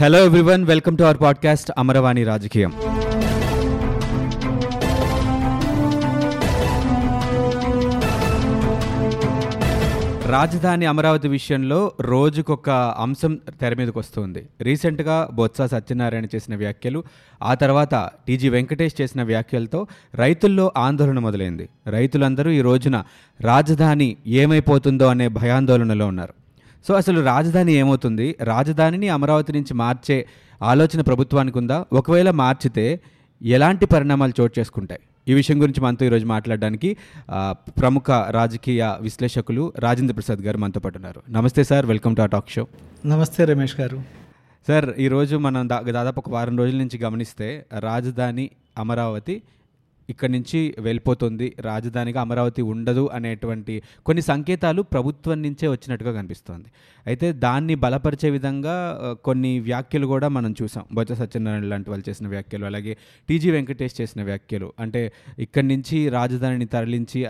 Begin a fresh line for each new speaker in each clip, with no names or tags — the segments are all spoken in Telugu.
Hello everyone welcome to our podcast Amaravani రాజకీయం రాజధాని అమరావతి విషయంలో రోజుకొక అంశం తెర మీదకి వస్తుంది. రీసెంట్గా బొత్స సత్యనారాయణ చేసిన వ్యాఖ్యలు ఆ తర్వాత టీజీ వెంకటేష్ చేసిన వ్యాఖ్యలతో రైతుల్లో ఆందోళన మొదలైంది. రైతులందరూ ఈ రోజున రాజధాని ఏమైపోతుందో అనే భయాందోళనలో ఉన్నారు. సో అసలు రాజధాని ఏమవుతుంది? రాజధానిని అమరావతి నుంచి మార్చే ఆలోచన ప్రభుత్వానికి ఉందా? ఒకవేళ మార్చితే ఎలాంటి పరిణామాలు చోటు చేసుకుంటాయి? ఈ విషయం గురించి మనతో ఈరోజు మాట్లాడడానికి ప్రముఖ రాజకీయ విశ్లేషకులు రాజేంద్ర ప్రసాద్ గారు మనతో పాటు ఉన్నారు. నమస్తే sir welcome to a talk show.
నమస్తే రమేష్ గారు.
సార్ ఈరోజు మనం దా దాదాపు ఒక వారం రోజుల నుంచి గమనిస్తే రాజధాని అమరావతి ఇక్కడి నుంచి వెళ్ళిపోతుంది. రాజధానిగా అమరావతి ఉండదు అనేటువంటి కొన్ని సంకేతాలు ప్రభుత్వం నుంచే వచ్చినట్టుగా కనిపిస్తోంది. అయితే దాన్ని బలపరిచే విధంగా కొన్ని వ్యాఖ్యలు కూడా మనం చూసాం. బొత్స సత్యనారాయణ లాంటి వాళ్ళు చేసిన వ్యాఖ్యలు అలాగే టీజీ వెంకటేష్ చేసిన వ్యాఖ్యలు. అంటే ఇక్కడి నుంచి రాజధానిని తరలించి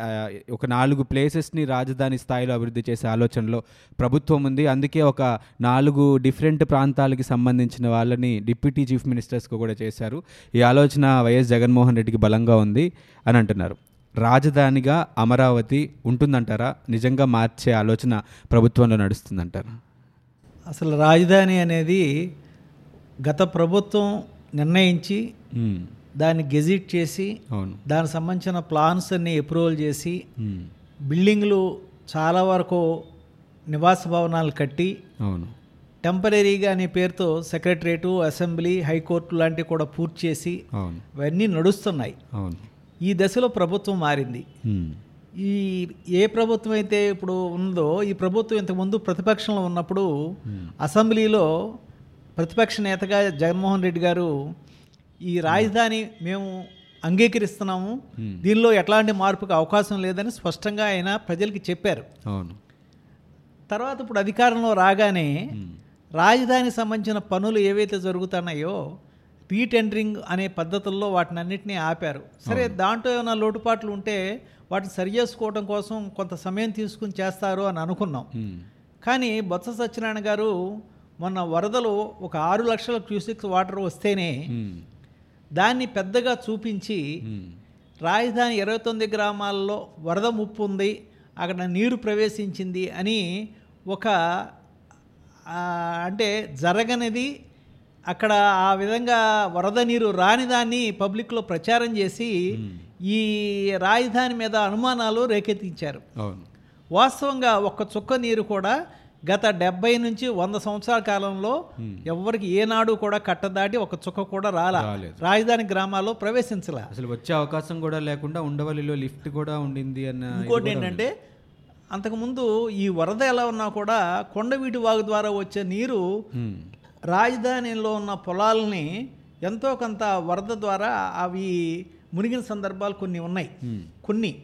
ఒక నాలుగు ప్లేసెస్ని రాజధాని స్థాయిలో అభివృద్ధి చేసే ఆలోచనలో ప్రభుత్వం ఉంది. అందుకే ఒక నాలుగు డిఫరెంట్ ప్రాంతాలకి సంబంధించిన వాళ్ళని డిప్యూటీ చీఫ్ మినిస్టర్స్గా కూడా చేశారు. ఈ ఆలోచన వైఎస్ జగన్మోహన్ రెడ్డికి బలంగా ఉంది అని అంటున్నారు. రాజధానిగా అమరావతి ఉంటుందంటారా? నిజంగా మార్చే ఆలోచన ప్రభుత్వంలో నడుస్తుందంటారా?
అసలు రాజధాని అనేది గత ప్రభుత్వం నిర్ణయించి. దాన్ని గెజిట్ చేసి
అవును.
దానికి సంబంధించిన ప్లాన్స్ అన్ని అప్రూవల్ చేసి. బిల్డింగ్లు చాలా వరకు నివాస భవనాలు కట్టి
అవును.
టెంపరీగా అనే పేరుతో సెక్రటరేటు అసెంబ్లీ హైకోర్టు లాంటివి కూడా పూర్తి చేసి
అవును.
ఇవన్నీ నడుస్తున్నాయి. ఈ దశలో ప్రభుత్వం మారింది. ఈ ఏ ప్రభుత్వం అయితే ఇప్పుడు ఉందో ఈ ప్రభుత్వం ఇంతకుముందు ప్రతిపక్షంలో ఉన్నప్పుడు అసెంబ్లీలో ప్రతిపక్ష నేతగా జగన్మోహన్ రెడ్డి గారు ఈ రాజధాని మేము అంగీకరిస్తున్నాము. దీనిలో ఎట్లాంటి మార్పుకు అవకాశం లేదని స్పష్టంగా ఆయన ప్రజలకి చెప్పారు.
అవును.
తర్వాత ఇప్పుడు అధికారంలో రాగానే రాజధాని సంబంధించిన పనులు ఏవైతే జరుగుతున్నాయో రీటెండరింగ్ అనే పద్ధతుల్లో వాటిని అన్నింటినీ ఆపారు సరే దాంట్లో ఏమైనా లోటుపాట్లు ఉంటే వాటిని సరి చేసుకోవడం కోసం కొంత సమయం తీసుకుని చేస్తారు అని అనుకున్నాం. కానీ బొత్స సత్యనారాయణ గారు మొన్న వరదలు ఒక ఆరు లక్షల క్యూసిక్స్ వాటర్ వస్తేనే. దాన్ని పెద్దగా చూపించి. రాజధాని ఇరవై తొమ్మిది గ్రామాల్లో వరద ముప్పు ఉంది అక్కడ నీరు ప్రవేశించింది అని ఒక అంటే జరగనిది అక్కడ ఆ విధంగా వరద నీరు రాని దాన్ని పబ్లిక్లో ప్రచారం చేసి ఈ రాజధాని మీద అనుమానాలు రేకెత్తించారు. వాస్తవంగా ఒక్క చుక్క నీరు కూడా గత డెబ్బై నుంచి వంద సంవత్సరాల కాలంలో ఎవరికి ఏనాడు కూడా కట్టదాటి ఒక చుక్క కూడా రాలా. రాజధాని గ్రామాల్లో ప్రవేశించలా.
అసలు వచ్చే అవకాశం కూడా లేకుండా ఉండవల్లిలో లిఫ్ట్ కూడా ఉండింది అన్న
ఇంకోటి ఏంటంటే అంతకుముందు ఈ వరద ఎలా ఉన్నా కూడా కొండవీటి వాగు ద్వారా వచ్చే నీరు. రాజధానిలో ఉన్న పొలాలని ఎంతో కొంత వరద ద్వారా అవి మునిగిన సందర్భాలు కొన్ని ఉన్నాయి. కొన్ని.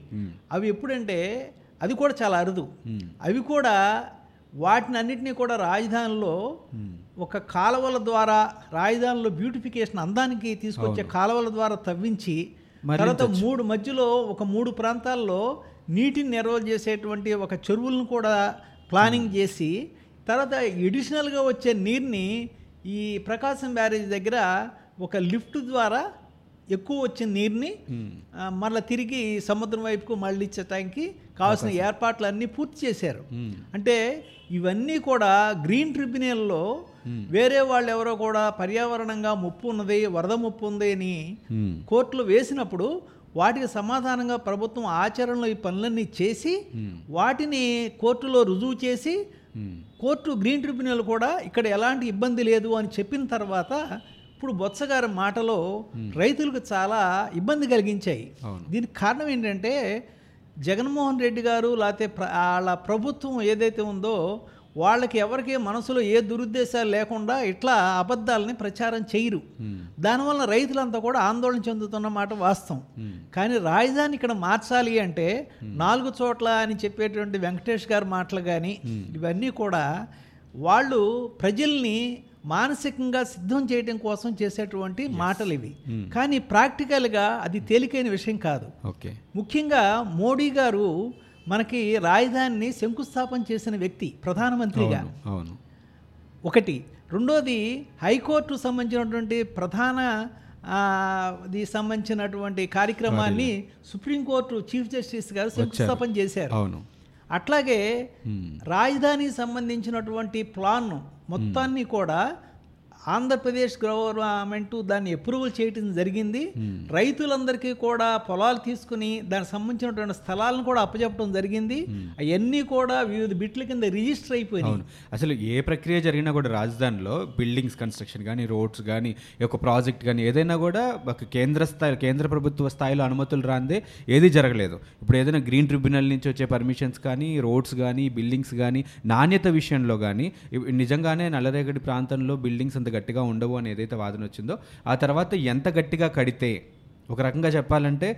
అవి ఎప్పుడంటే అది కూడా చాలా అరుదు. అవి కూడా వాటిని అన్నిటినీ కూడా రాజధానిలో. ఒక కాలువల ద్వారా రాజధానిలో బ్యూటిఫికేషన్ అందానికి తీసుకొచ్చే కాలువల ద్వారా తవ్వించి తర్వాత మూడు మధ్యలో ఒక మూడు ప్రాంతాల్లో నీటిని నిల్వ చేసేటువంటి ఒక చెరువులను కూడా ప్లానింగ్ చేసి తర్వాత ఎడిషనల్గా వచ్చే నీరుని ఈ ప్రకాశం బ్యారేజ్ దగ్గర ఒక లిఫ్ట్ ద్వారా ఎక్కువ వచ్చిన నీరుని మళ్ళీ తిరిగి సముద్రం వైపుకు మళ్ళించడానికి కావాల్సిన ఏర్పాట్లు అన్నీ పూర్తి చేశారు. అంటే ఇవన్నీ కూడా గ్రీన్ ట్రిబ్యునల్లో వేరే వాళ్ళు ఎవరో కూడా పర్యావరణంగా ముప్పు ఉన్నది వరద ముప్పు ఉంది అని
మ్మ్.
కోర్టులో వేసినప్పుడు వాటికి సమాధానంగా ప్రభుత్వం ఆచరణలో ఈ పనులన్నీ చేసి
మ్మ్.
వాటిని కోర్టులో రుజువు చేసి. కోర్టు గ్రీన్ ట్రిబ్యునల్ కూడా ఇక్కడ ఎలాంటి ఇబ్బంది లేదు అని చెప్పిన తర్వాత ఇప్పుడు బొత్స గారి మాటలో రైతులకు చాలా ఇబ్బంది కలిగించాయి. దీనికి కారణం ఏంటంటే జగన్మోహన్ రెడ్డి గారు లేకపోతే వాళ్ళ ప్రభుత్వం ఏదైతే ఉందో వాళ్ళకి ఎవరికి మనసులో ఏ దురుద్దేశాలు లేకుండా ఇట్లా అబద్ధాలని ప్రచారం చేయరు.
మ్మ్.
దానివల్ల రైతులంతా కూడా ఆందోళన చెందుతున్న మాట వాస్తవం.
మ్మ్.
కానీ రాజధాని ఇక్కడ మార్చాలి అంటే నాలుగు చోట్ల అని చెప్పేటువంటి వెంకటేష్ గారి మాటలు కానీ ఇవన్నీ కూడా వాళ్ళు ప్రజల్ని మానసికంగా సిద్ధం చేయడం కోసం చేసేటువంటి మాటలు ఇవి. కానీ ప్రాక్టికల్గా అది తేలికైన విషయం కాదు.
ఓకే
ముఖ్యంగా మోడీ గారు మనకి రాజధానిని శంకుస్థాపన చేసిన వ్యక్తి ప్రధానమంత్రిగా.
అవును
ఒకటి. రెండోది హైకోర్టు సంబంధించినటువంటి ప్రధాన ది సంబంధించినటువంటి కార్యక్రమాన్ని సుప్రీంకోర్టు చీఫ్ జస్టిస్ గారు శంకుస్థాపన చేశారు.
అవును.
అట్లాగే. రాజధానికి సంబంధించినటువంటి ప్లాన్ మొత్తాన్ని కూడా ఆంధ్రప్రదేశ్ గవర్నమెంట్ దాన్ని అప్రూవల్ చేయటం జరిగింది. రైతులందరికీ కూడా పొలాలు తీసుకుని దానికి సంబంధించినటువంటి స్థలాలను కూడా అప్పచెప్పడం జరిగింది. అవన్నీ కూడా వివిధ బిట్ల కింద రిజిస్టర్ అయిపోయినాయి.
అసలు ఏ ప్రక్రియ జరిగినా కూడా రాజధానిలో బిల్డింగ్స్ కన్స్ట్రక్షన్ కానీ రోడ్స్ కానీ యొక్క ప్రాజెక్ట్ కానీ ఏదైనా కూడా ఒక కేంద్ర స్థాయి కేంద్ర ప్రభుత్వ స్థాయిలో అనుమతులు రాందే ఏది జరగలేదు. ఇప్పుడు ఏదైనా గ్రీన్ ట్రిబ్యునల్ నుంచి వచ్చే పర్మిషన్స్ కానీ రోడ్స్ కానీ బిల్డింగ్స్ కానీ నాణ్యత విషయంలో కానీ నిజంగానే నల్లరేగడి ప్రాంతంలో బిల్డింగ్స్ అంత గట్టిగా ఉండవు అని ఏదైతే వాదన వచ్చిందో ఆ తర్వాత ఎంత గట్టిగా కడితే ఒక రకంగా చెప్పాలంటే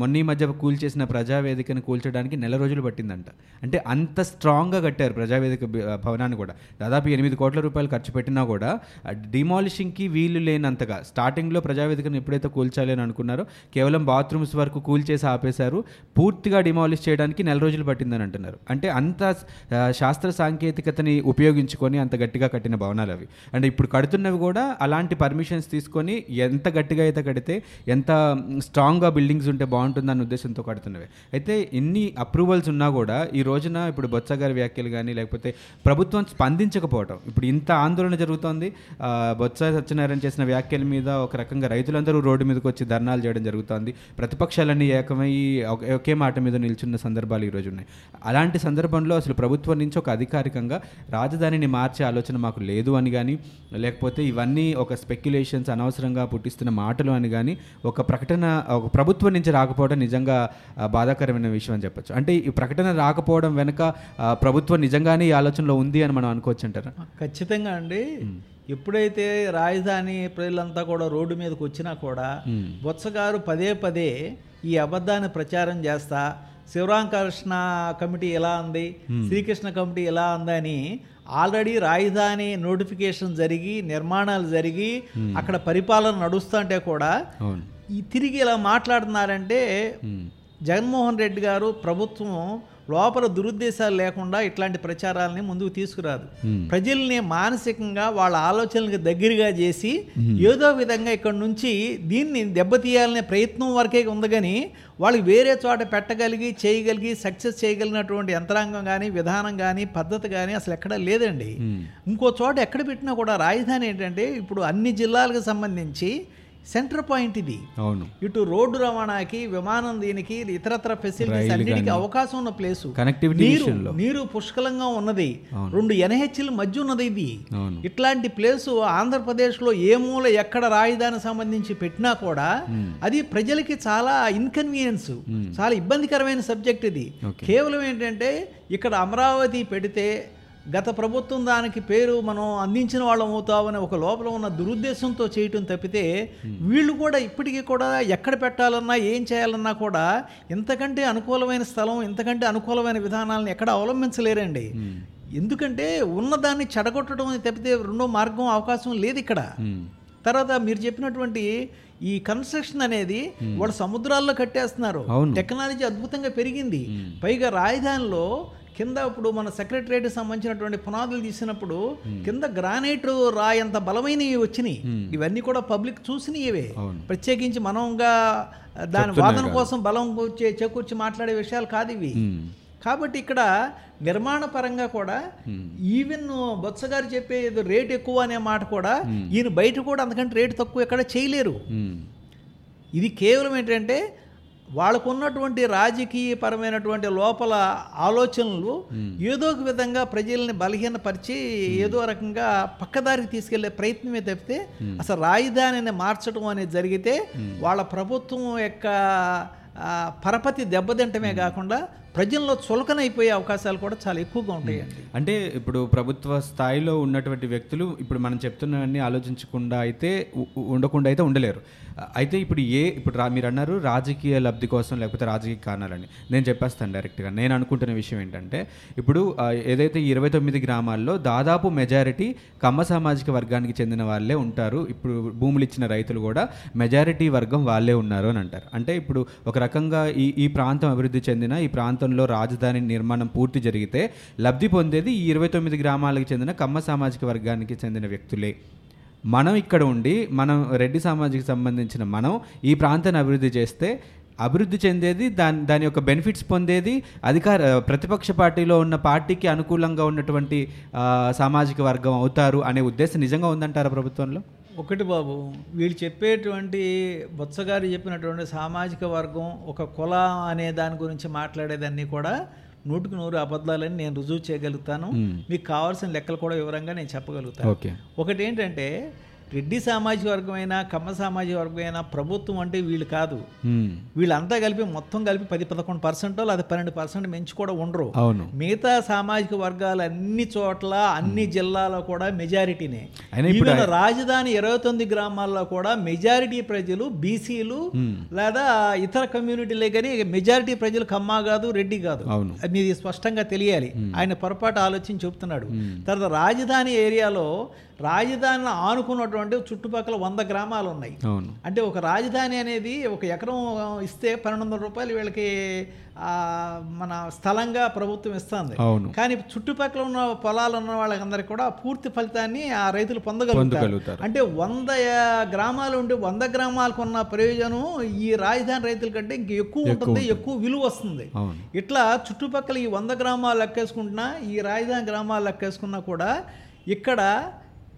మొన్న ఈ మధ్య కూల్చేసిన ప్రజావేదికను కూల్చడానికి నెల రోజులు పట్టిందంట. అంటే అంత స్ట్రాంగ్గా కట్టారు ప్రజావేదిక భవనాన్ని కూడా. దాదాపు ఎనిమిది కోట్ల రూపాయలు ఖర్చు పెట్టినా కూడా డిమాలిషింగ్కి వీలు లేనంతగా స్టార్టింగ్లో ప్రజావేదికను ఎప్పుడైతే కూల్చాలి అని అనుకున్నారో కేవలం బాత్రూమ్స్ వరకు కూల్చేసి ఆపేశారు. పూర్తిగా డిమాలిష్ చేయడానికి నెల రోజులు పట్టిందని అంటున్నారు. అంటే అంత శాస్త్ర సాంకేతికతని ఉపయోగించుకొని అంత గట్టిగా కట్టిన భవనాలు అవి. అండ్ ఇప్పుడు కడుతున్నవి కూడా అలాంటి పర్మిషన్స్ తీసుకొని ఎంత గట్టిగా అయితే కడితే ఎంత స్ట్రాంగ్గా బిల్డింగ్స్ ఉంటే బాగుంటుందన్న ఉద్దేశంతో కడుతున్నవి. అయితే ఎన్ని అప్రూవల్స్ ఉన్నా కూడా ఈ రోజున ఇప్పుడు బొత్స గారి వ్యాఖ్యలు కానీ లేకపోతే ప్రభుత్వం స్పందించకపోవటం. ఇప్పుడు ఇంత ఆందోళన జరుగుతోంది. బొత్స సత్యనారాయణ చేసిన వ్యాఖ్యల మీద ఒక రకంగా రైతులందరూ రోడ్డు మీదకి వచ్చి ధర్నాలు చేయడం జరుగుతోంది. ప్రతిపక్షాలన్నీ ఏకమై ఒకే మాట మీద నిల్చున్న సందర్భాలు ఈ రోజు ఉన్నాయి. అలాంటి సందర్భంలో అసలు ప్రభుత్వం నుంచి ఒక అధికారికంగా రాజధానిని మార్చే ఆలోచన మాకు లేదు అని కానీ లేకపోతే ఇవన్నీ ఒక స్పెక్యులేషన్స్ అనవసరంగా పుట్టిస్తున్న మాటలు అని కానీ ఒక ప్రకటన ఒక ప్రభుత్వం నుంచి రాకపోవడం నిజంగా బాధాకరమైన విషయం అని చెప్పొచ్చు. అంటే ఈ ప్రకటన రాకపోవడం వెనుక ప్రభుత్వం నిజంగానే ఈ ఆలోచనలో ఉంది అని మనం అనుకోవచ్చు అంటారా?
ఖచ్చితంగా అండి. ఎప్పుడైతే రాజధాని ప్రజలంతా కూడా రోడ్డు మీదకి వచ్చినా కూడా బొత్స గారు పదే పదే ఈ అబద్ధాన్ని ప్రచారం చేస్తా శివరామకృష్ణ కమిటీ ఎలా ఉంది శ్రీకృష్ణ కమిటీ ఎలా ఉందని ఆల్రెడీ రాజధాని నోటిఫికేషన్ జరిగి నిర్మాణాలు జరిగి అక్కడ పరిపాలన నడుస్తుంటే కూడా ఈ తిరిగి ఇలా మాట్లాడుతున్నారంటే జగన్మోహన్ రెడ్డి గారు ప్రభుత్వం లోపల దురుద్దేశాలు లేకుండా ఇట్లాంటి ప్రచారాలని ముందుకు తీసుకురాదు. ప్రజల్ని మానసికంగా వాళ్ళ ఆలోచనలకు దగ్గరగా చేసి ఏదో విధంగా ఇక్కడ నుంచి దీన్ని దెబ్బతీయాలనే ప్రయత్నం వరకే ఉంది కానీ వాళ్ళకి వేరే చోట పెట్టగలిగి చేయగలిగి సక్సెస్ చేయగలిగినటువంటి యంత్రాంగం కానీ విధానం కానీ పద్ధతి కానీ అసలు ఎక్కడా లేదండి. ఇంకో చోట ఎక్కడ పెట్టినా కూడా రాజధాని ఏంటంటే ఇప్పుడు అన్ని జిల్లాలకు సంబంధించి సెంటర్ పాయింట్ ఇది.
అవును.
ఇటు రోడ్డు రవాణాకి విమానం దీనికి ఇతరత్ర ఫెసిలిటీస్ అన్నిటికీ అవకాశం ఉన్న ప్లేసు.
కనెక్టివిటీ
నీరు నీరు పుష్కలంగా ఉన్నది. రెండు ఎన్హెచ్ల మధ్య ఉన్నది ఇది. ఇట్లాంటి ప్లేసు ఆంధ్రప్రదేశ్లో ఏ మూల ఎక్కడ రాజధాని సంబంధించి పెట్టినా కూడా అది ప్రజలకి చాలా ఇన్కన్వీనియన్స్ చాలా ఇబ్బందికరమైన సబ్జెక్ట్ ఇది. కేవలం ఏంటంటే ఇక్కడ అమరావతి పెడితే గత ప్రభుత్వం దానికి పేరు మనం అందించిన వాళ్ళం అవుతామని ఒక లోపల ఉన్న దురుద్దేశంతో చేయటం తప్పితే వీళ్ళు కూడా ఇప్పటికీ కూడా ఎక్కడ పెట్టాలన్నా ఏం చేయాలన్నా కూడా ఇంతకంటే అనుకూలమైన స్థలం ఇంతకంటే అనుకూలమైన విధానాలను ఎక్కడ అవలంబించలేరండి. ఎందుకంటే ఉన్నదాన్ని చెడగొట్టడం అని తప్పితే రెండో మార్గం అవకాశం లేదు ఇక్కడ. తర్వాత మీరు చెప్పినటువంటి ఈ కన్స్ట్రక్షన్ అనేది వాళ్ళు సముద్రాల్లో కట్టేస్తున్నారు. టెక్నాలజీ అద్భుతంగా పెరిగింది. పైగా రాజధానిలో కింద ఇప్పుడు మన సెక్రటరేట్ సంబంధించినటువంటి పునాదులు తీసినప్పుడు కింద గ్రానైట్ రాయి అంత బలమైనవి వచ్చినాయి. ఇవన్నీ కూడా పబ్లిక్ చూసినవే. ప్రత్యేకించి మనంగా దాని వాదన కోసం బలం కూర్చే చేకూర్చి మాట్లాడే విషయాలు కాదు ఇవి.
మ్మ్.
కాబట్టి ఇక్కడ నిర్మాణ పరంగా కూడా ఈవెన్ బొత్స గారు చెప్పే రేట్ ఎక్కువ అనే మాట కూడా ఈయన బయట కూడా అంతకంటే రేటు తక్కువ ఎక్కడ చేయలేరు. ఇది కేవలం ఏంటంటే వాళ్ళకు ఉన్నటువంటి రాజకీయపరమైనటువంటి లోపల ఆలోచనలు ఏదో ఒక విధంగా ప్రజల్ని బలహీనపరిచి ఏదో రకంగా పక్కదారికి తీసుకెళ్ళే ప్రయత్నమే తప్పితే అసలు రాజధానిని మార్చడం అనేది జరిగితే వాళ్ళ ప్రభుత్వం యొక్క పరపతి దెబ్బతింటమే కాకుండా ప్రజల్లో చులకనైపోయే అవకాశాలు కూడా చాలా ఎక్కువగా ఉంటాయండి.
అంటే ఇప్పుడు ప్రభుత్వ స్థాయిలో ఉన్నటువంటి వ్యక్తులు ఇప్పుడు మనం చెప్తున్నవన్నీ ఆలోచించకుండా అయితే ఉండకుండా అయితే ఉండలేరు. అయితే ఇప్పుడు ఏ ఇప్పుడు రా మీరు అన్నారు రాజకీయ లబ్ధి కోసం లేకపోతే రాజకీయ కారణాలని. నేను చెప్పేస్తాను డైరెక్ట్గా. నేను అనుకుంటున్న విషయం ఏంటంటే ఇప్పుడు ఏదైతే ఇరవై తొమ్మిది గ్రామాల్లో దాదాపు మెజారిటీ కమ్మ సామాజిక వర్గానికి చెందిన వాళ్ళే ఉంటారు ఇప్పుడు భూములు ఇచ్చిన రైతులు కూడా మెజారిటీ వర్గం వాళ్ళే ఉన్నారు అని అంటారు. అంటే ఇప్పుడు ఒక రకంగా ఈ ఈ ప్రాంతం అభివృద్ధి చెందిన ఈ ప్రాంతంలో ప్రాంతంలో రాజధాని నిర్మాణం పూర్తి జరిగితే లబ్ధి పొందేది ఈ ఇరవై తొమ్మిది గ్రామాలకు చెందిన కమ్మ సామాజిక వర్గానికి చెందిన వ్యక్తులే. మనం ఇక్కడ ఉండి మనం రెడ్డి సామాజిక సంబంధించిన మనం ఈ ప్రాంతాన్ని అభివృద్ధి చేస్తే అభివృద్ధి చెందేది దాని దాని యొక్క బెనిఫిట్స్ పొందేది అధికార ప్రతిపక్ష పార్టీలో ఉన్న పార్టీకి అనుకూలంగా ఉన్నటువంటి సామాజిక వర్గం అవుతారు అనే ఉద్దేశం నిజంగా ఉందంటారా ప్రభుత్వంలో?
ఒకటి బాబు వీళ్ళు చెప్పేటువంటి బొత్సగారు చెప్పినటువంటి సామాజిక వర్గం ఒక కుల అనే దాని గురించి మాట్లాడేదాన్ని కూడా నూటికి నూరు అబద్ధాలని నేను రుజువు చేయగలుగుతాను. మీకు కావాల్సిన లెక్కలు కూడా వివరంగా నేను చెప్పగలుగుతాను. ఒకటి ఏంటంటే రెడ్డి సామాజిక వర్గమైనా కమ్మ సామాజిక వర్గమైనా ప్రభుత్వం అంటే వీళ్ళు కాదు. వీళ్ళంతా కలిపి మొత్తం కలిపి పది పదకొండు పర్సెంటో లేదా పన్నెండు పర్సెంట్ మించి కూడా ఉండరు.
అవును.
మిగతా సామాజిక వర్గాలు అన్ని చోట్ల అన్ని జిల్లాలో కూడా మెజారిటీనే.
అయినా
ఈవెన్ రాజధాని ఇరవై తొమ్మిది గ్రామాల్లో కూడా మెజారిటీ ప్రజలు బీసీలు లేదా ఇతర కమ్యూనిటీలే కానీ మెజారిటీ ప్రజలు కమ్మా కాదు రెడ్డి కాదు. మీది స్పష్టంగా తెలియాలి. ఆయన పొరపాటు ఆలోచన చెప్తున్నాడు. తర్వాత రాజధాని ఏరియాలో రాజధానిని ఆనుకున్నటువంటి చుట్టుపక్కల వంద గ్రామాలు ఉన్నాయి. అంటే ఒక రాజధాని అనేది ఒక ఎకరం ఇస్తే పన్నెండు వందల రూపాయలు వీళ్ళకి మన స్థలంగా ప్రభుత్వం ఇస్తుంది. కానీ చుట్టుపక్కల ఉన్న పొలాలు ఉన్న వాళ్ళందరికీ కూడా పూర్తి ఫలితాన్ని ఆ రైతులు పొందగలుగుతారు. అంటే వంద గ్రామాలు ఉంటే వంద గ్రామాలకు ఉన్న ప్రయోజనం ఈ రాజధాని రైతుల కంటే ఇంక ఎక్కువ ఉంటుంది ఎక్కువ విలువ వస్తుంది. ఇట్లా చుట్టుపక్కల ఈ వంద గ్రామాలు లెక్కేసుకుంటున్నా ఈ రాజధాని గ్రామాలు లెక్కేసుకున్నా కూడా ఇక్కడ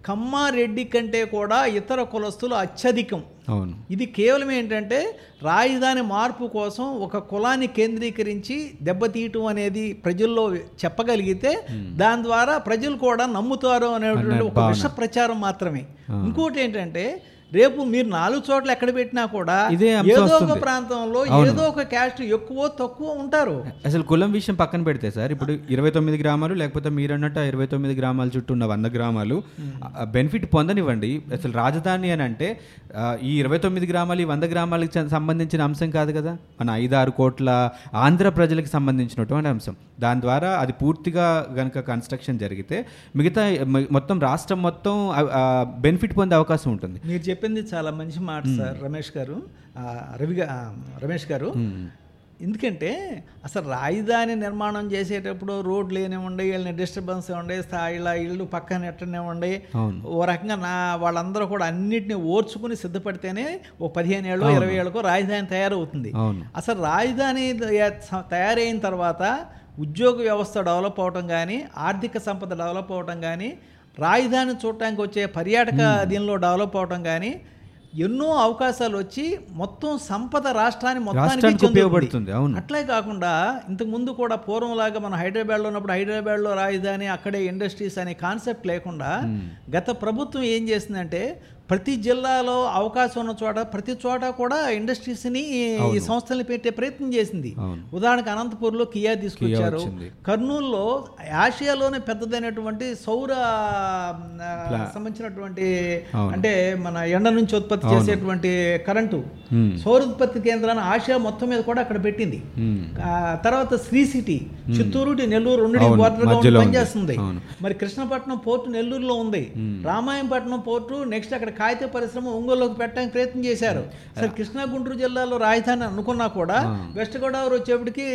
కమ్మారెడ్డి కంటే కూడా ఇతర కులస్తులు అత్యధికం.
అవును.
ఇది కేవలం ఏంటంటే రాజధాని మార్పు కోసం ఒక కులాన్ని కేంద్రీకరించి దెబ్బతీయటం అనేది ప్రజల్లో చెప్పగలిగితే దాని ద్వారా ప్రజలు కూడా నమ్ముతారు అనేటువంటి ఒక విష ప్రచారం మాత్రమే. ఇంకోటి ఏంటంటే రేపు మీరు నాలుగు చోట్ల ఎక్కడ పెట్టినా కూడా ఏదో ఒక. ప్రాంతంలో ఏదో ఒక క్యాస్ట్ ఎక్కువ తక్కువ ఉంటారు.
అసలు కులం విషయం పక్కన పెడితే సార్ ఇప్పుడు ఇరవై తొమ్మిది గ్రామాలు లేకపోతే మీరు అన్నట్టు ఇరవై తొమ్మిది గ్రామాల చుట్టూ ఉన్న వంద గ్రామాలు బెనిఫిట్ పొందనివ్వండి. అసలు రాజధాని అని అంటే ఈ ఇరవై తొమ్మిది గ్రామాలు ఈ వంద గ్రామాలకు సంబంధించిన అంశం కాదు కదా? మన ఐదారు కోట్ల ఆంధ్ర ప్రజలకు సంబంధించినటువంటి అంశం. దాని ద్వారా అది పూర్తిగా గనక కన్స్ట్రక్షన్ జరిగితే మిగతా మొత్తం రాష్ట్రం మొత్తం బెనిఫిట్ పొందే అవకాశం ఉంటుంది.
చెప్పింది చాలా మంచి మాట సార్ రమేష్ గారు. రవి రమేష్ గారు. ఎందుకంటే అసలు రాజధాని నిర్మాణం చేసేటప్పుడు రోడ్లు ఏనేముండే వీళ్ళని డిస్టర్బెన్స్ ఉండే స్థాయిలో ఇళ్ళు పక్కన ఎట్టనే ఉండే
అవును.
ఓ రకంగా నా వాళ్ళందరూ కూడా అన్నిటిని ఓర్చుకుని సిద్ధపడితేనే ఓ పదిహేను ఏళ్ళు ఇరవై ఏళ్ళకో రాజధాని తయారవుతుంది. అసలు రాజధాని తయారైన తర్వాత ఉద్యోగ వ్యవస్థ డెవలప్ అవటం కానీ ఆర్థిక సంపద డెవలప్ అవటం కానీ రాజధాని చూడటానికి వచ్చే పర్యాటక దీనిలో డెవలప్ అవటం కానీ ఎన్నో అవకాశాలు వచ్చి మొత్తం సంపద రాష్ట్రాన్ని మొత్తానికి.
ఉపయోగపడుతుంది అవును.
అట్లే కాకుండా ఇంతకు ముందు కూడా పూర్వంలాగా మనం హైదరాబాద్లో ఉన్నప్పుడు హైదరాబాద్లో రాజధాని అక్కడే ఇండస్ట్రీస్ అనే కాన్సెప్ట్ లేకుండా గత ప్రభుత్వం ఏం చేసిందంటే ప్రతి జిల్లాలో అవకాశం ఉన్న చోట ప్రతి చోట కూడా ఇండస్ట్రీస్ని ఈ సంస్థల్ని పెట్టే ప్రయత్నం చేసింది. ఉదాహరణకు అనంతపూర్లో కియా తీసుకొచ్చారు. కర్నూలులో ఆసియాలోనే పెద్దదైనటువంటి సౌర సంబంధించినటువంటి. అంటే మన ఎండ నుంచి ఉత్పత్తి చేసేటువంటి కరెంటు. సౌర ఉత్పత్తి కేంద్రాన్ని ఆసియా మొత్తం మీద కూడా అక్కడ పెట్టింది. తర్వాత శ్రీ సిటీ చిత్తూరు నెల్లూరు రెండు. పనిచేస్తుంది. మరి కృష్ణపట్నం పోర్టు నెల్లూరులో ఉంది. రామాయంపట్నం పోర్టు నెక్స్ట్ అక్కడ కాగిత పరిశ్రమ ఒంగోలులోకి పెట్టడానికి ప్రయత్నం చేశారు. అసలు కృష్ణా గుంటూరు జిల్లాలో రాజధాని అనుకున్నా కూడా వెస్ట్ గోదావరి వచ్చేప్పటికి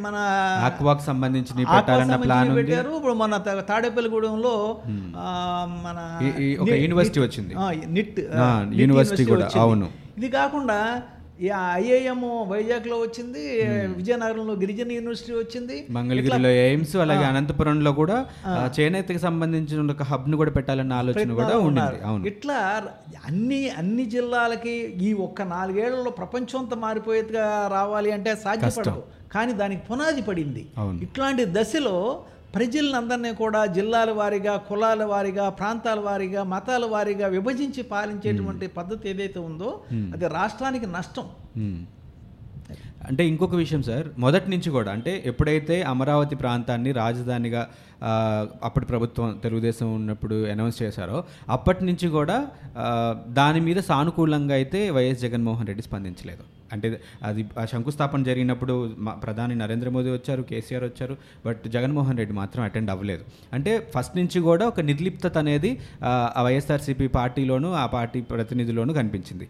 మన
ఆక్వాకు సంబంధించి
పెట్టారు. ఇప్పుడు మన తాడేపల్లిగూడెంలో ఆ, మన
యూనివర్సిటీ వచ్చింది.
నిట్
యూనివర్సిటీ కూడా. అవును.
ఇది కాకుండా ఈ ఐఐఎం వైజాగ్లో వచ్చింది విజయనగరంలో గిరిజన యూనివర్సిటీ వచ్చింది.
మంగళగిరిలో ఎయిమ్స్ అలాగే అనంతపురంలో కూడా చేనేతకి సంబంధించిన ఒక హబ్ను కూడా పెట్టాలన్న ఆలోచన కూడా ఉండింది. అవును.
ఇట్లా అన్ని అన్ని జిల్లాలకి ఈ ఒక్క నాలుగేళ్ళలో ప్రపంచం అంతా మారిపోయేట్టుగా రావాలి అంటే సాధ్యపడదు. కానీ దానికి పునాది పడింది. ఇట్లాంటి దశలో ప్రజలందరినీ కూడా జిల్లాల వారీగా కులాల వారీగా ప్రాంతాల వారీగా మతాల వారీగా విభజించి పాలించేటువంటి పద్ధతి ఏదైతే ఉందో అది రాష్ట్రానికి నష్టం.
మ్మ్. అంటే ఇంకొక విషయం సార్ మొదటి నుంచి కూడా అంటే ఎప్పుడైతే అమరావతి ప్రాంతాన్ని రాజధానిగా అప్పటి ప్రభుత్వం తెలుగుదేశం ఉన్నప్పుడు అనౌన్స్ చేశారో అప్పటి నుంచి కూడా దాని మీద సానుకూలంగా అయితే వైఎస్ జగన్మోహన్ రెడ్డి స్పందించలేదు. అంటే అది ఆ శంకుస్థాపన జరిగినప్పుడు మా ప్రధాని నరేంద్ర మోదీ వచ్చారు కేసీఆర్ వచ్చారు బట్ జగన్మోహన్ రెడ్డి మాత్రం అటెండ్ అవ్వలేదు. అంటే ఫస్ట్ నుంచి కూడా ఒక నిర్లిప్తత అనేది ఆ, వైఎస్ఆర్సీపీ పార్టీలోను ఆ పార్టీ ప్రతినిధుల్లోనూ కనిపించింది.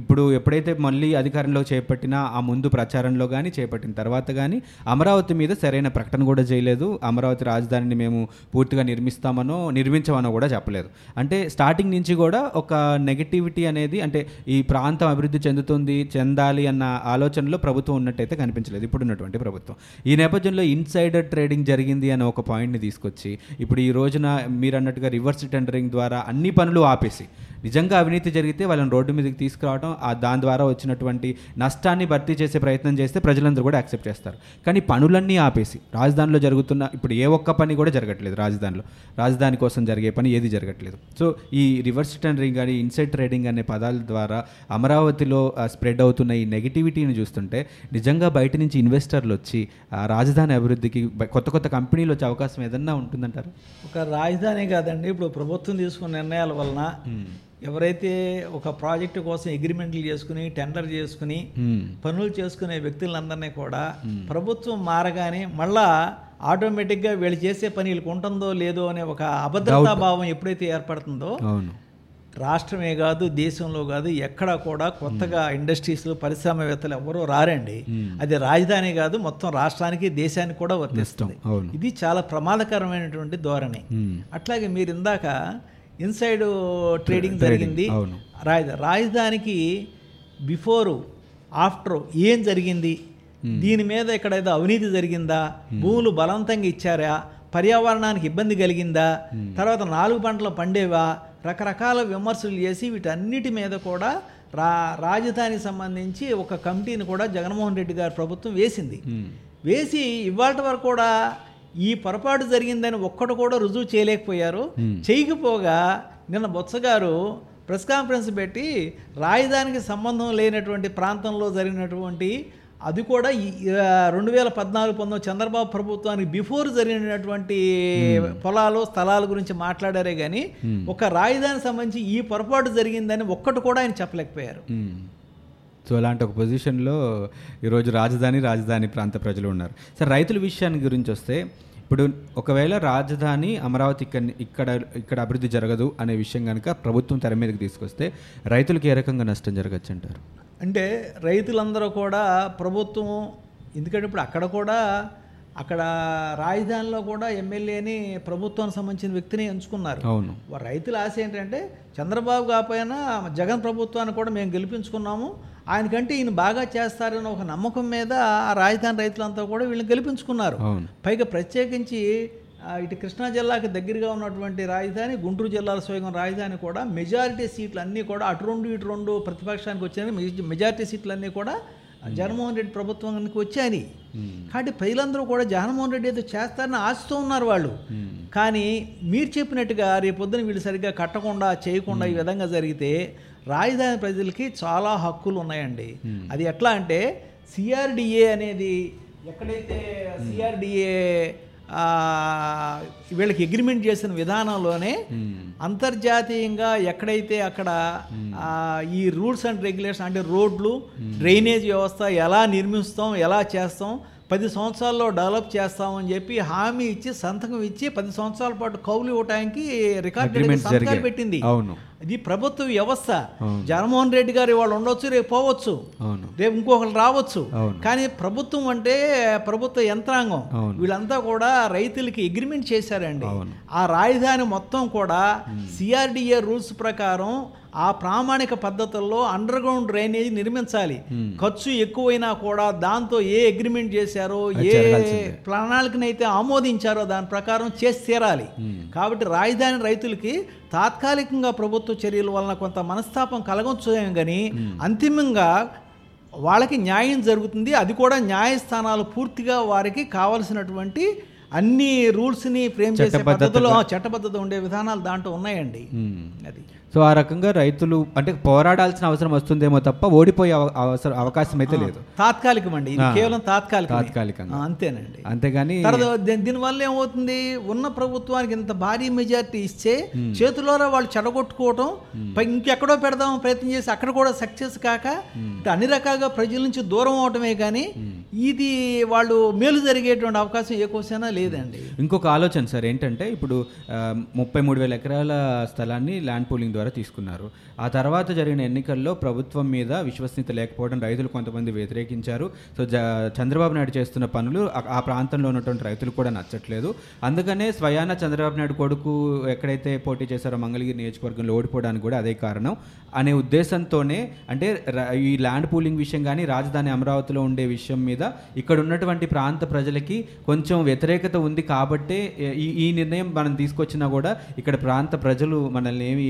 ఇప్పుడు ఎప్పుడైతే మళ్ళీ అధికారంలో చేపట్టిన ఆ ముందు ప్రచారంలో కానీ చేపట్టిన తర్వాత కానీ అమరావతి మీద సరైన ప్రకటన కూడా చేయలేదు. అమరావతి రాజధానిని మేము పూర్తిగా నిర్మిస్తామనో నిర్మించమనో కూడా చెప్పలేదు. అంటే స్టార్టింగ్ నుంచి కూడా ఒక నెగటివిటీ అనేది అంటే ఈ ప్రాంతం అభివృద్ధి చెందుతుంది చెంద ఉండాలి అన్న ఆలోచనలో ప్రభుత్వం ఉన్నట్టయితే కనిపించలేదు. ఇప్పుడు ఉన్నటువంటి ప్రభుత్వం. ఈ నేపథ్యంలో ఇన్సైడర్ ట్రేడింగ్ జరిగింది అనే ఒక పాయింట్ని తీసుకొచ్చి ఇప్పుడు ఈ రోజున మీరు అన్నట్టుగా రివర్స్ టెండరింగ్ ద్వారా అన్ని పనులు ఆపేసి నిజంగా అవినీతి జరిగితే వాళ్ళని రోడ్డు మీదకి తీసుకురావడం ఆ దాని ద్వారా వచ్చినటువంటి నష్టాన్ని భర్తీ చేసే ప్రయత్నం చేస్తే ప్రజలందరూ కూడా యాక్సెప్ట్ చేస్తారు. కానీ పనులన్నీ ఆపేసి రాజధానిలో జరుగుతున్న ఇప్పుడు ఏ ఒక్క పని కూడా జరగట్లేదు రాజధానిలో. రాజధాని కోసం జరిగే పని ఏది జరగట్లేదు. సో ఈ రివర్స్ టెండరింగ్ కానీ ఇన్సైడ్ ట్రేడింగ్ అనే పదాల ద్వారా అమరావతిలో స్ప్రెడ్ అవుతున్న ఈ నెగిటివిటీని చూస్తుంటే నిజంగా బయట నుంచి ఇన్వెస్టర్లు వచ్చి ఆ రాజధాని అభివృద్ధికి కొత్త కొత్త కంపెనీలు వచ్చే అవకాశం ఏదన్నా ఉంటుందంటారు?
ఒక రాజధాని కాదండి. ఇప్పుడు ప్రభుత్వం తీసుకున్న నిర్ణయాల వలన ఎవరైతే ఒక ప్రాజెక్టు కోసం అగ్రిమెంట్లు చేసుకుని టెండర్ చేసుకుని. పనులు చేసుకునే వ్యక్తులందరినీ కూడా ప్రభుత్వం మారగానే మళ్ళా ఆటోమేటిక్గా వీళ్ళు చేసే పని వీళ్ళకి ఉంటుందో లేదో అనే ఒక అభద్రతా భావం ఎప్పుడైతే ఏర్పడుతుందో రాష్ట్రమే కాదు దేశంలో కాదు ఎక్కడ కూడా కొత్తగా ఇండస్ట్రీస్లు పరిశ్రమవేత్తలు ఎవరూ రారండి. అది రాజధాని కాదు మొత్తం రాష్ట్రానికి దేశానికి కూడా వర్తిస్తుంది. ఇది చాలా ప్రమాదకరమైనటువంటి ధోరణి. అట్లాగే మీరు ఇందాక ఇన్సైడ్ ట్రేడింగ్ జరిగింది. రాజధాని రాజధానికి బిఫోరు ఆఫ్టర్ ఏం జరిగింది? దీని మీద ఇక్కడ ఏదో అవినీతి జరిగిందా? భూములు బలవంతంగా ఇచ్చారా? పర్యావరణానికి ఇబ్బంది కలిగిందా? తర్వాత నాలుగు పంటలు పండేవా? రకరకాల విమర్శలు చేసి వీటన్నిటి మీద కూడా రా రాజధానికి సంబంధించి ఒక కమిటీని కూడా జగన్మోహన్ రెడ్డి గారి ప్రభుత్వం వేసింది. వేసి ఇవాళ వరకు కూడా ఈ పొరపాటు జరిగిందని ఒక్కడు కూడా రుజువు చేయలేకపోయారు. చేయకపోగా నిన్న బొత్స గారు ప్రెస్ కాన్ఫరెన్స్ పెట్టి రాజధానికి సంబంధం లేనటువంటి ప్రాంతంలో జరిగినటువంటి అది కూడా రెండు వేల పద్నాలుగు పంతొమ్మిది చంద్రబాబు ప్రభుత్వానికి బిఫోర్ జరిగినటువంటి పొలాలు స్థలాల గురించి మాట్లాడారే కానీ ఒక రాజధానికి సంబంధించి ఈ పొరపాటు జరిగిందని ఒక్కటి కూడా ఆయన చెప్పలేకపోయారు.
మ్మ్. సో అలాంటి ఒక పొజిషన్లో ఈరోజు రాజధాని రాజధాని ప్రాంత ప్రజలు ఉన్నారు. సార్ రైతుల విషయాన్ని గురించి వస్తే ఇప్పుడు ఒకవేళ రాజధాని అమరావతి ఇక్కడ ఇక్కడ ఇక్కడ అభివృద్ధి జరగదు అనే విషయం కనుక ప్రభుత్వం తెర మీదకి తీసుకొస్తే రైతులకు ఏ రకంగా నష్టం జరగచ్చు అంటారు
అంటే రైతులందరూ కూడా ప్రభుత్వం ఎందుకంటే ఇప్పుడు అక్కడ కూడా అక్కడ రాజధానిలో కూడా ఎమ్మెల్యేని ప్రభుత్వానికి సంబంధించిన వ్యక్తిని ఎంచుకున్నారు.
అవును.
రైతుల ఆశ ఏంటంటే చంద్రబాబు కాకపోయినా జగన్ ప్రభుత్వాన్ని కూడా మేము గెలిపించుకున్నాము. ఆయనకంటే ఈయన బాగా చేస్తారని ఒక నమ్మకం మీద ఆ రాజధాని రైతులంతా కూడా వీళ్ళని గెలిపించుకున్నారు. పైగా ప్రత్యేకించి ఇటు కృష్ణా జిల్లాకి దగ్గరగా ఉన్నటువంటి రాజధాని గుంటూరు జిల్లాల స్వయం రాజధాని కూడా మెజారిటీ సీట్లు అన్నీ కూడా అటు రెండు ఇటు రెండు ప్రతిపక్షానికి వచ్చినాయి మెజ- మెజారిటీ సీట్లు అన్నీ కూడా జగన్మోహన్ రెడ్డి ప్రభుత్వానికి వచ్చాయని. కాబట్టి ప్రజలందరూ కూడా జగన్మోహన్ రెడ్డి ఏదో చేస్తారని ఆశతో ఉన్నారు వాళ్ళు. కానీ మీరు చెప్పినట్టుగా రేపొద్దున వీళ్ళు సరిగ్గా కట్టకుండా చేయకుండా ఈ విధంగా జరిగితే రాజధాని ప్రజలకి చాలా హక్కులు ఉన్నాయండి. అది ఎట్లా అంటే సిఆర్డిఏ అనేది ఎక్కడైతే సిఆర్డిఏ వీళ్ళకి అగ్రిమెంట్ చేసిన విధానంలోనే అంతర్జాతీయంగా ఎక్కడైతే అక్కడ ఆ, ఈ రూల్స్ అండ్ రెగ్యులేషన్ అంటే రోడ్లు డ్రైనేజ్ వ్యవస్థ ఎలా నిర్మిస్తాం ఎలా చేస్తాం పది సంవత్సరాల్లో డెవలప్ చేస్తామని చెప్పి హామీ ఇచ్చి సంతకం ఇచ్చి పది సంవత్సరాల పాటు కౌలు ఇవ్వడానికి రికార్డు సంతకాలు. పెట్టింది.
అవును.
ఇది ప్రభుత్వ వ్యవస్థ. జగన్మోహన్ రెడ్డి గారు వాళ్ళు ఉండొచ్చు రేపు పోవచ్చు. రేపు ఇంకొకరు రావచ్చు. కానీ ప్రభుత్వం అంటే ప్రభుత్వ యంత్రాంగం. వీళ్ళంతా కూడా రైతులకి అగ్రిమెంట్ చేశారండి. ఆ రాజధాని మొత్తం కూడా సిఆర్డిఏ రూల్స్ ప్రకారం ఆ ప్రామాణిక పద్ధతుల్లో అండర్ గ్రౌండ్ డ్రైనేజ్ నిర్మించాలి. ఖర్చు ఎక్కువైనా కూడా దాంతో ఏ అగ్రిమెంట్ చేశారో ఏ. ప్రణాళికనైతే ఆమోదించారో దాని ప్రకారం చేసి తీరాలి. కాబట్టి రాజధాని రైతులకి తాత్కాలికంగా ప్రభుత్వ చర్యల వలన కొంత మనస్తాపం కలగొచ్చు కానీ అంతిమంగా వాళ్ళకి న్యాయం జరుగుతుంది. అది కూడా న్యాయస్థానాలు పూర్తిగా వారికి కావలసినటువంటి అన్ని రూల్స్ని ఫ్రేమ్ చేసే. పద్ధతిలో చట్టబద్ధత ఉండే విధానాలు దాంట్లో ఉన్నాయండి.
మ్మ్.
అది.
సో ఆ రకంగా రైతులు అంటే పోరాడాల్సిన అవసరం వస్తుందేమో తప్ప ఓడిపోయే అవ- అవసరం అవకాశం అయితే లేదు.
తాత్కాలికం అండి ఇది. కేవలం తాత్కాలిక
తాత్కాలికంగా.
అంతేనండి.
అంతేగాని
దీనివల్ల ఏమవుతుంది? ఉన్న ప్రభుత్వానికి ఇంత భారీ మెజారిటీ ఇస్తే చేతులోరా వాళ్ళు చెడగొట్టుకోవటం పై ఇంకెక్కడో పెడదాం ప్రయత్నం చేసి అక్కడ కూడా సక్సెస్ కాక అన్ని రకాలుగా ప్రజల నుంచి దూరం అవటమే కానీ ఇది వాళ్ళు మేలు జరిగేటువంటి అవకాశం ఏ కోసైనా లేదండి.
ఇంకొక ఆలోచన సార్ ఏంటంటే ఇప్పుడు ముప్పై మూడు వేల ఎకరాల స్థలాన్ని ల్యాండ్ పూలింగ్ ద్వారా తీసుకున్నారు. ఆ తర్వాత జరిగిన ఎన్నికల్లో ప్రభుత్వం మీద విశ్వసనీయత లేకపోవడం రైతులు కొంతమంది వ్యతిరేకించారు. సో చంద్రబాబు నాయుడు చేస్తున్న పనులు ఆ- ప్రాంతంలో ఉన్నటువంటి రైతులు కూడా నచ్చట్లేదు. అందుకనే స్వయాన చంద్రబాబు నాయుడు కొడుకు ఎక్కడైతే పోటీ చేశారో మంగళగిరి నియోజకవర్గంలో ఓడిపోవడానికి కూడా అదే కారణం అనే ఉద్దేశంతోనే అంటే ఈ ల్యాండ్ పూలింగ్ విషయం కానీ రాజధాని అమరావతిలో ఉండే విషయం మీద ఇక్కడ ఉన్నటువంటి ప్రాంత ప్రజలకి కొంచెం వ్యతిరేకత ఉంది కాబట్టే ఈ ఈ నిర్ణయం మనం తీసుకొచ్చినా కూడా ఇక్కడ ప్రాంత ప్రజలు మనల్ని ఏమి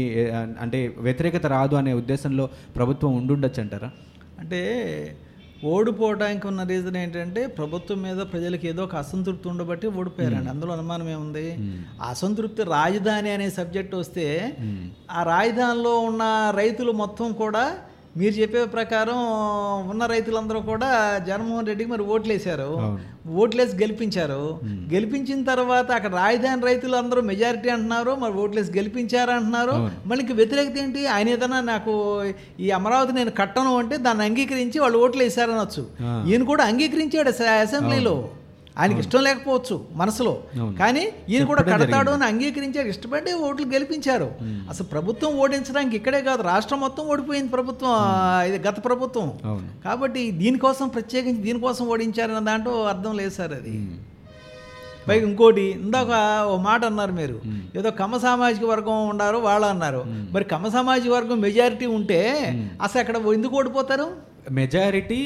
అంటే వ్యతిరేకత రాదు అనే ఉద్దేశంలో ప్రభుత్వం ఉండుండొచ్చు అంటారా
అంటే ఓడిపోవడానికి ఉన్న రీజన్ ఏంటంటే ప్రభుత్వం మీద ప్రజలకు ఏదో ఒక అసంతృప్తి ఉండబట్టి ఓడిపోయారండి. అందులో అనుమానం ఏముంది? అసంతృప్తి రాజధాని అనే సబ్జెక్ట్ వస్తే ఆ రాజధానిలో ఉన్న రైతులు మొత్తం కూడా మీరు చెప్పే ప్రకారం ఉన్న రైతులందరూ కూడా జగన్మోహన్ రెడ్డికి మరి ఓట్లేశారు. ఓట్లేసి గెలిపించారు. గెలిపించిన తర్వాత అక్కడ రాజధాని రైతులు అందరూ మెజారిటీ అంటున్నారు మరి ఓట్లేసి గెలిపించారు అంటున్నారు. మళ్ళీ ఇంక వ్యతిరేకత ఏంటి? ఆయన ఏదైనా నాకు ఈ అమరావతి నేను కట్టను అంటే దాన్ని అంగీకరించి వాళ్ళు ఓట్లు వేశారనొచ్చు ఈయన కూడా అంగీకరించాడు అస- అసెంబ్లీలో. ఆయనకి ఇష్టం లేకపోవచ్చు మనసులో. కానీ ఈయన కూడా కడతాడు అని అంగీకరించాడు ఇష్టపడి ఓట్లు గెలిపించారు. అసలు ప్రభుత్వం ఓడించడానికి ఇక్కడే కాదు రాష్ట్రం మొత్తం ఓడిపోయింది ప్రభుత్వం ఇది గత ప్రభుత్వం. కాబట్టి దీనికోసం ప్రత్యేకించి దీనికోసం ఓడించారన్న దాంట్లో అర్థం లేదు సార్ అది. పైగా ఇంకోటి ఇందాక ఓ మాట అన్నారు మీరు. ఏదో కమ సామాజిక వర్గం ఉన్నారు వాళ్ళు అన్నారు. మరి కమ సామాజిక వర్గం మెజారిటీ ఉంటే అసలు అక్కడ ఎందుకు ఓడిపోతారు?
మెజారిటీ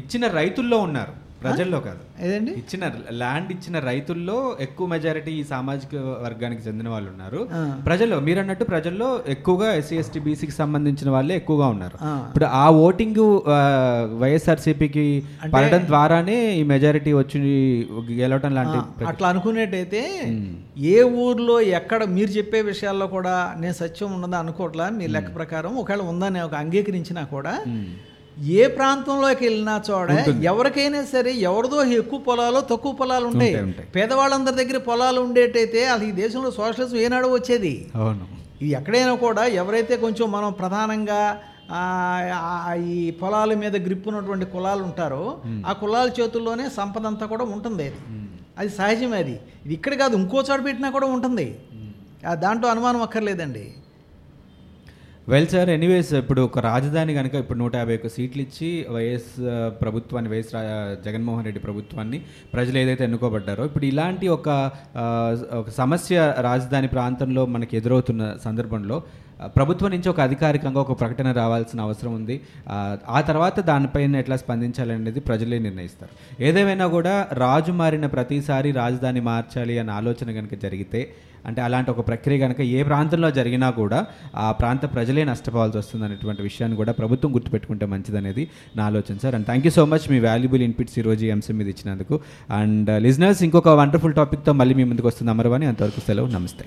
ఇచ్చిన రైతుల్లో ఉన్నారు. ప్రజల్లో కాదు.
ఏదండి?
ఇచ్చిన ల్యాండ్ ఇచ్చిన రైతుల్లో ఎక్కువ మెజారిటీ ఈ సామాజిక వర్గానికి చెందిన వాళ్ళు ఉన్నారు. ప్రజల్లో మీరు అన్నట్టు ప్రజల్లో ఎక్కువగా ఎస్సీ ఎస్టీ బీసీకి సంబంధించిన వాళ్ళే ఎక్కువగా ఉన్నారు. ఇప్పుడు ఆ ఓటింగ్ వైఎస్ఆర్సీపీకి పడడం ద్వారానే ఈ మెజారిటీ వచ్చి గెలవటం లాంటి
అట్లా అనుకునేటైతే ఏ ఊర్లో ఎక్కడ మీరు చెప్పే విషయాల్లో కూడా నేను సత్యం ఉన్నదా అనుకోవట్లా మీ లెక్క ప్రకారం ఒకవేళ ఉందని ఒక అంగీకరించినా కూడా ఏ ప్రాంతంలోకి వెళ్ళినా చోడ ఎవరికైనా సరే ఎవరిదో ఎక్కువ పొలాలు తక్కువ పొలాలు ఉంటాయి. పేదవాళ్ళందరి దగ్గర పొలాలు ఉండేటైతే అసలు ఈ దేశంలో సోషలిజం ఏనాడు వచ్చేది.
అవును.
ఇది ఎక్కడైనా కూడా ఎవరైతే కొంచెం మనం ప్రధానంగా ఈ పొలాల మీద గ్రిప్ ఉన్నటువంటి కులాలు ఉంటారో ఆ కులాల చేతుల్లోనే సంపద అంతా కూడా ఉంటుంది అది. అది సహజమే అది. ఇది ఇక్కడ కాదు ఇంకో చోట పెట్టినా కూడా ఉంటుంది. దాంట్లో అనుమానం అక్కర్లేదండి.
వెల్ సార్ ఎనీవేస్ ఇప్పుడు ఒక రాజధాని కనుక ఇప్పుడు నూట యాభై ఒక్క సీట్లు ఇచ్చి వైఎస్ ప్రభుత్వాన్ని వైఎస్ రా- జగన్మోహన్ రెడ్డి ప్రభుత్వాన్ని ప్రజలు ఏదైతే ఎన్నుకోబడ్డారో ఇప్పుడు ఇలాంటి ఒక ఒక సమస్య రాజధాని ప్రాంతంలో మనకి ఎదురవుతున్న సందర్భంలో ప్రభుత్వం నుంచి ఒక అధికారికంగా ఒక ప్రకటన రావాల్సిన అవసరం ఉంది. ఆ, ఆ తర్వాత దానిపైన ఎట్లా స్పందించాలనేది ప్రజలే నిర్ణయిస్తారు. ఏదేమైనా కూడా రాజు మారిన ప్రతిసారి రాజధాని మార్చాలి అన్న ఆలోచన కనుక జరిగితే అంటే అలాంటి ఒక ప్రక్రియ కనుక ఏ ప్రాంతంలో జరిగినా కూడా ఆ ప్రాంత ప్రజలే నష్టపోవాల్సి వస్తుంది అనేటువంటి విషయాన్ని కూడా ప్రభుత్వం గుర్తుపెట్టుకుంటే మంచిదనేది నా ఆలోచన sir and thank you so much me valuable inputs ఈరోజు ఈ అంశం మీద ఇచ్చినందుకు. అండ్ లిజనర్స్ uh, ఇంకొక వండర్ఫుల్ టాపిక్తో మళ్ళీ మీ ముందుకు వస్తుంది అమరవాణి అంతవరకు సెలవు. నమస్తే.